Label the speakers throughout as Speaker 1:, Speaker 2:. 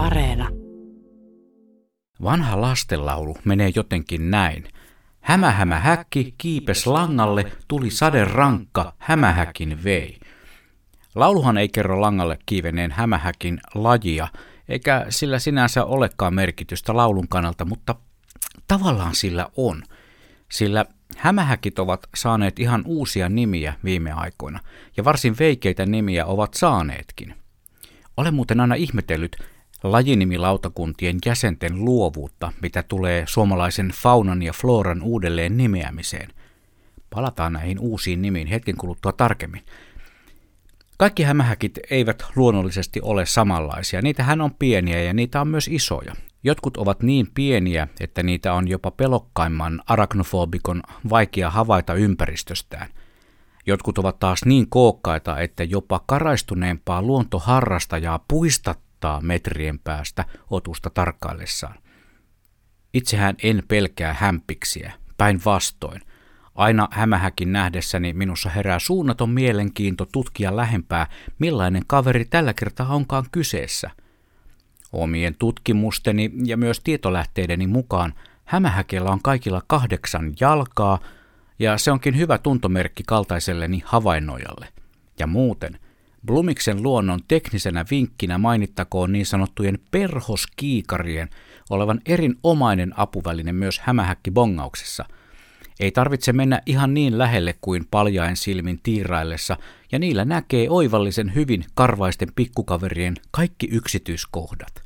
Speaker 1: Areena.
Speaker 2: Vanha lastenlaulu menee jotenkin näin. Hämä hämä häkki, kiipes langalle, tuli sade rankka, hämähäkin vei. Lauluhan ei kerro langalle kiiveneen hämähäkin lajia, eikä sillä sinänsä olekaan merkitystä laulun kannalta, mutta tavallaan sillä on. Sillä hämähäkit ovat saaneet ihan uusia nimiä viime aikoina, ja varsin veikeitä nimiä ovat saaneetkin. Olen muuten aina ihmetellyt lajinimilautakuntien jäsenten luovuutta, mitä tulee suomalaisen faunan ja floran uudelleen nimeämiseen. Palataan näihin uusiin nimiin hetken kuluttua tarkemmin. Kaikki hämähäkit eivät luonnollisesti ole samanlaisia. Niitähän on pieniä ja niitä on myös isoja. Jotkut ovat niin pieniä, että niitä on jopa pelokkaimman arachnofobikon vaikea havaita ympäristöstään. Jotkut ovat taas niin kookkaita, että jopa karaistuneempaa luontoharrastajaa puistattaa metrien päästä otusta tarkkaillessaan. Itsehän en pelkää hämpiksiä, päinvastoin. Aina hämähäkin nähdessäni minussa herää suunnaton mielenkiinto tutkia lähempää, millainen kaveri tällä kertaa onkaan kyseessä. Omien tutkimusteni ja myös tietolähteideni mukaan hämähäkellä on kaikilla kahdeksan jalkaa, ja se onkin hyvä tuntomerkki kaltaiselleni havainnoijalle. Ja muuten, Blumiksen luonnon teknisenä vinkkinä mainittakoon niin sanottujen perhoskiikarien olevan erinomainen apuväline myös hämähäkkibongauksessa – ei tarvitse mennä ihan niin lähelle kuin paljain silmin tiiraillessa, ja niillä näkee oivallisen hyvin karvaisten pikkukaverien kaikki yksityiskohdat.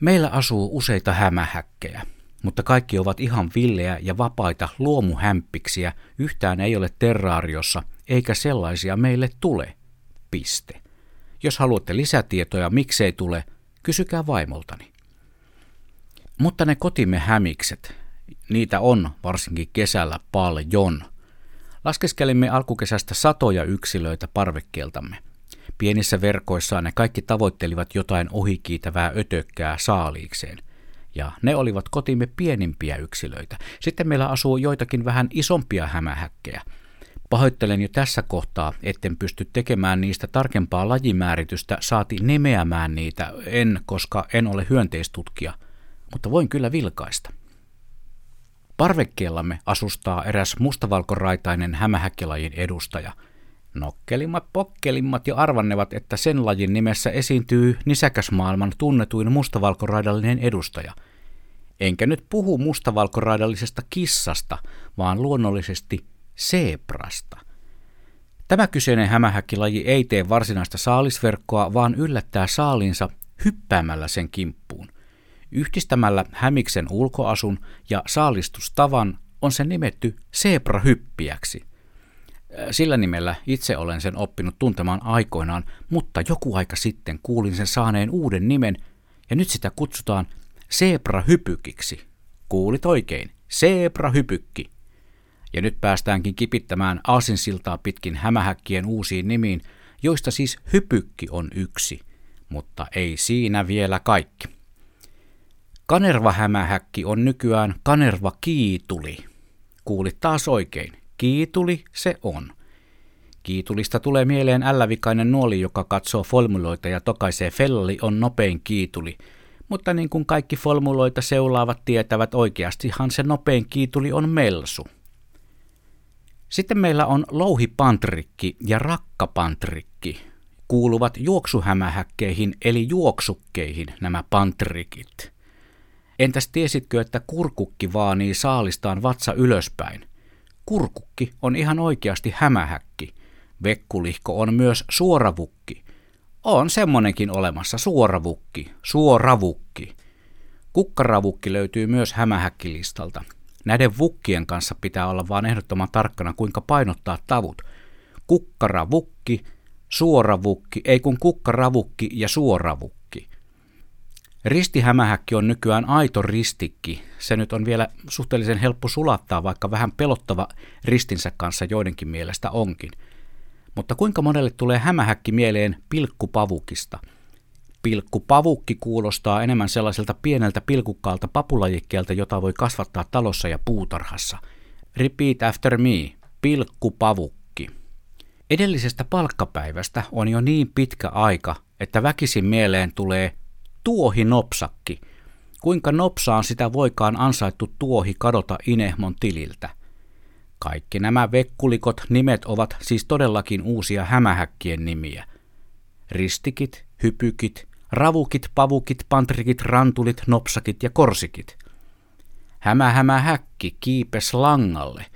Speaker 2: Meillä asuu useita hämähäkkejä, mutta kaikki ovat ihan villejä ja vapaita luomuhämpiksiä, yhtään ei ole terraariossa, eikä sellaisia meille tule. Piste. Jos haluatte lisätietoja, miksei tule, kysykää vaimoltani. Mutta ne kotimme hämikset, Niitä on varsinkin kesällä paljon. Laskeskelimme alkukesästä satoja yksilöitä parvekkeeltamme. Pienissä verkoissaan ne kaikki tavoittelivat jotain ohikiitävää ötökkää saaliikseen. Ja ne olivat kotimme pienimpiä yksilöitä. Sitten meillä asuu joitakin vähän isompia hämähäkkejä. Pahoittelen jo tässä kohtaa, etten pysty tekemään niistä tarkempaa lajimääritystä, saati nimeämään niitä, en, koska en ole hyönteistutkija, mutta voin kyllä vilkaista. Parvekkeellamme asustaa eräs mustavalkoraitainen hämähäkkilajin edustaja. Nokkelimmat pokkelimmat jo arvannevat, että sen lajin nimessä esiintyy nisäkäsmaailman tunnetuin mustavalkoraidallinen edustaja. Enkä nyt puhu mustavalkoraidallisesta kissasta, vaan luonnollisesti seeprasta. Tämä kyseinen hämähäkkilaji ei tee varsinaista saalisverkkoa, vaan yllättää saalinsa hyppäämällä sen kimppuun. Yhdistämällä hämiksen ulkoasun ja saalistustavan on se nimetty seeprahyppiäksi. Sillä nimellä itse olen sen oppinut tuntemaan aikoinaan, mutta joku aika sitten kuulin sen saaneen uuden nimen ja nyt sitä kutsutaan seeprahypykiksi. Kuulit oikein, seeprahypykki. Ja nyt päästäänkin kipittämään aasinsiltaa pitkin hämähäkkien uusiin nimiin, joista siis hypykki on yksi, mutta ei siinä vielä kaikki. Kanerva-hämähäkki on nykyään kanerva-kiituli. Kuulit taas oikein. Kiituli se on. Kiitulista tulee mieleen ällävikainen nuoli, joka katsoo formuloita ja tokaisee felli on nopein kiituli. Mutta niin kuin kaikki formuloita seulaavat tietävät, oikeastihan se nopein kiituli on melsu. Sitten meillä on louhipantrikki ja rakkapantrikki. Kuuluvat juoksuhämähäkkeihin eli juoksukkeihin nämä pantrikit. Entäs tiesitkö, että kurkukki vaanii saalistaan vatsa ylöspäin? Kurkukki on ihan oikeasti hämähäkki. Vekkulihko on myös suoravukki. On semmonenkin olemassa, suoravukki, suoravukki. Kukkaravukki löytyy myös hämähäkkilistalta. Näiden vukkien kanssa pitää olla vaan ehdottoman tarkkana, kuinka painottaa tavut. Kukkaravukki, suoravukki, ei kun kukkaravukki ja suoravukki. Ristihämähäkki on nykyään aito ristikki. Se nyt on vielä suhteellisen helppo sulattaa, vaikka vähän pelottava ristinsä kanssa joidenkin mielestä onkin. Mutta kuinka monelle tulee hämähäkki mieleen pilkkupavukista? Pilkkupavukki kuulostaa enemmän sellaiselta pieneltä pilkukkaalta papulajikkeelta, jota voi kasvattaa talossa ja puutarhassa. Repeat after me. Pilkkupavukki. Edellisestä palkkapäivästä on jo niin pitkä aika, että väkisin mieleen tulee tuohi nopsakki. Kuinka nopsaan sitä voikaan ansaittu tuohi kadota Inehmon tililtä? Kaikki nämä vekkulikot nimet ovat siis todellakin uusia hämähäkkien nimiä. Ristikit, hypykit, ravukit, pavukit, pantrikit, rantulit, nopsakit ja korsikit. Hämä hämä häkki kiipes langalle.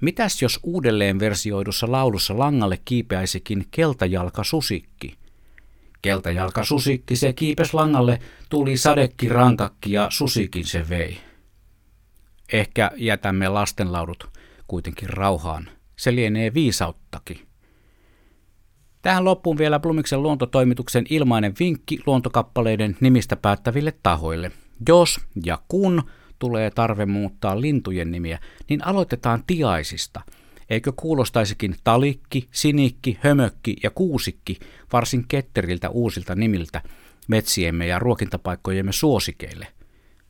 Speaker 2: Mitäs jos uudelleen versioidussa laulussa langalle kiipeäisikin keltajalka susikki? Keltajalka susikki se kiipes langalle, tuli sadekki rankakki ja susikin se vei. Ehkä jätämme lastenlaudut kuitenkin rauhaan. Se lienee viisauttakin. Tähän loppuun vielä Blumiksen luontotoimituksen ilmainen vinkki luontokappaleiden nimistä päättäville tahoille. Jos ja kun tulee tarve muuttaa lintujen nimiä, niin aloitetaan tiaisista. Eikö kuulostaisikin talikki, sinikki, hömökki ja kuusikki varsin ketteriltä uusilta nimiltä metsiemme ja ruokintapaikkojemme suosikeille?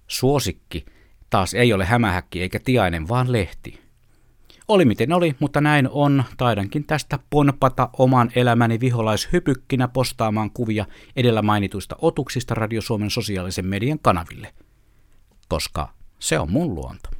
Speaker 2: Suosikki taas ei ole hämähäkki eikä tiainen, vaan lehti. Oli miten oli, mutta näin on. Taidankin tästä ponpata oman elämäni viholaishypykkinä postaamaan kuvia edellä mainituista otuksista Radio Suomen sosiaalisen median kanaville. Koska se on mun luonto.